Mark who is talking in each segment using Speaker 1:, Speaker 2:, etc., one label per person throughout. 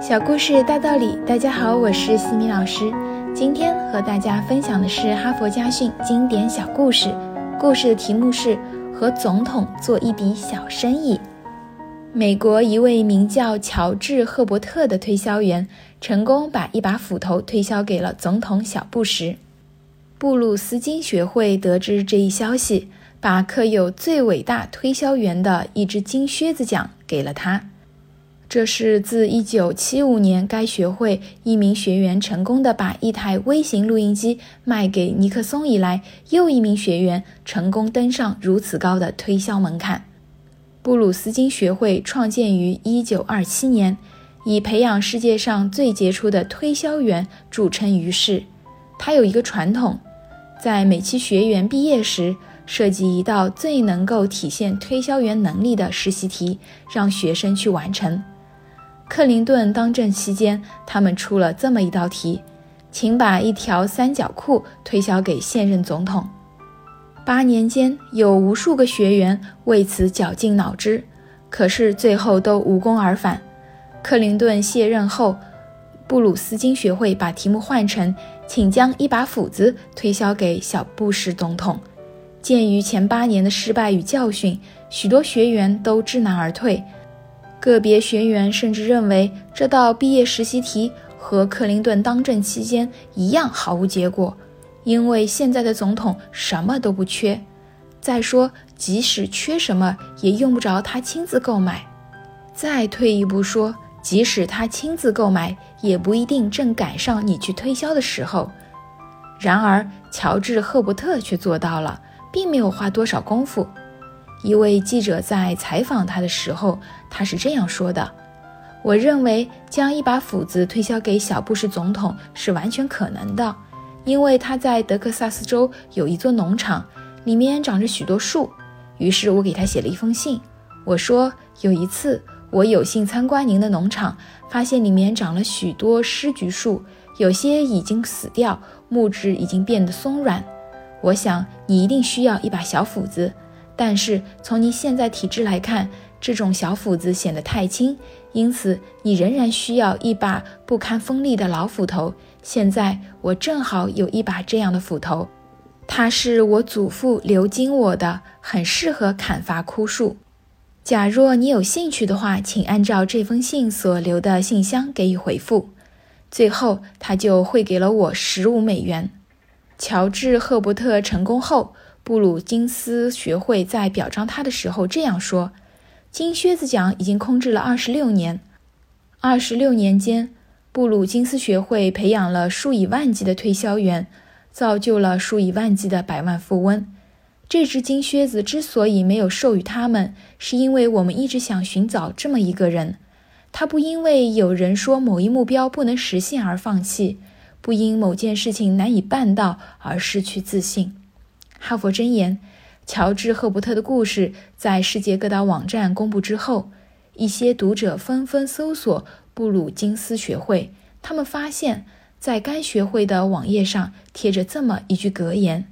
Speaker 1: 小故事大道理，大家好，我是西米老师。今天和大家分享的是哈佛家训经典小故事。故事的题目是和总统做一笔小生意。美国一位名叫乔治·赫伯特的推销员，成功把一把斧头推销给了总统小布什。布鲁斯金学会得知这一消息，把刻有“最伟大推销员”的一只金靴子奖给了他。这是自1975年该学会一名学员成功的把一台微型录音机卖给尼克松以来，又一名学员成功登上如此高的推销门槛。布鲁斯金学会创建于1927年，以培养世界上最杰出的推销员著称于世。他有一个传统，在每期学员毕业时，设计一道最能够体现推销员能力的实习题，让学生去完成。克林顿当政期间，他们出了这么一道题，请把一条三角裤推销给现任总统。八年间，有无数个学员为此绞尽脑汁，可是最后都无功而返。克林顿卸任后，布鲁斯金学会把题目换成，请将一把斧子推销给小布什总统。鉴于前八年的失败与教训，许多学员都知难而退。个别学员甚至认为这道毕业实习题和克林顿当政期间一样毫无结果，因为现在的总统什么都不缺。再说，即使缺什么，也用不着他亲自购买。再退一步说，即使他亲自购买，也不一定正赶上你去推销的时候。然而，乔治·赫伯特却做到了，并没有花多少功夫。一位记者在采访他的时候，他是这样说的：“我认为将一把斧子推销给小布什总统是完全可能的，因为他在德克萨斯州有一座农场，里面长着许多树。于是我给他写了一封信，我说有一次我有幸参观您的农场，发现里面长了许多狮菊树，有些已经死掉，木质已经变得松软。我想你一定需要一把小斧子。”但是从你现在体质来看，这种小斧子显得太轻，因此你仍然需要一把不堪锋利的老斧头。现在我正好有一把这样的斧头，它是我祖父留经我的，很适合砍伐枯树。假若你有兴趣的话，请按照这封信所留的信箱给予回复。最后，他就汇给了我十五美元。乔治·赫伯特成功后。布鲁金斯学会在表彰他的时候这样说：“金靴子奖已经空置了二十六年，二十六年间，布鲁金斯学会培养了数以万计的推销员，造就了数以万计的百万富翁。这只金靴子之所以没有授予他们，是因为我们一直想寻找这么一个人。他不因为有人说某一目标不能实现而放弃，不因某件事情难以办到而失去自信。”哈佛箴言：乔治·赫伯特的故事在世界各大网站公布之后，一些读者纷纷搜索布鲁金斯学会。他们发现，在该学会的网页上贴着这么一句格言：“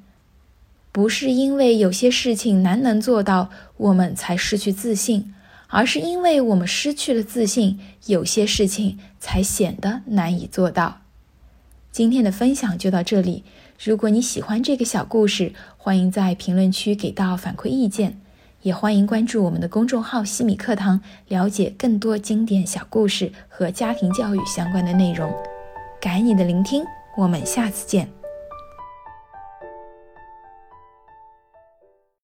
Speaker 1: 不是因为有些事情难能做到，我们才失去自信，而是因为我们失去了自信，有些事情才显得难以做到。”今天的分享就到这里。如果你喜欢这个小故事，欢迎在评论区给到反馈意见，也欢迎关注我们的公众号“西米课堂”，了解更多经典小故事和家庭教育相关的内容。感恩你的聆听，我们下次见。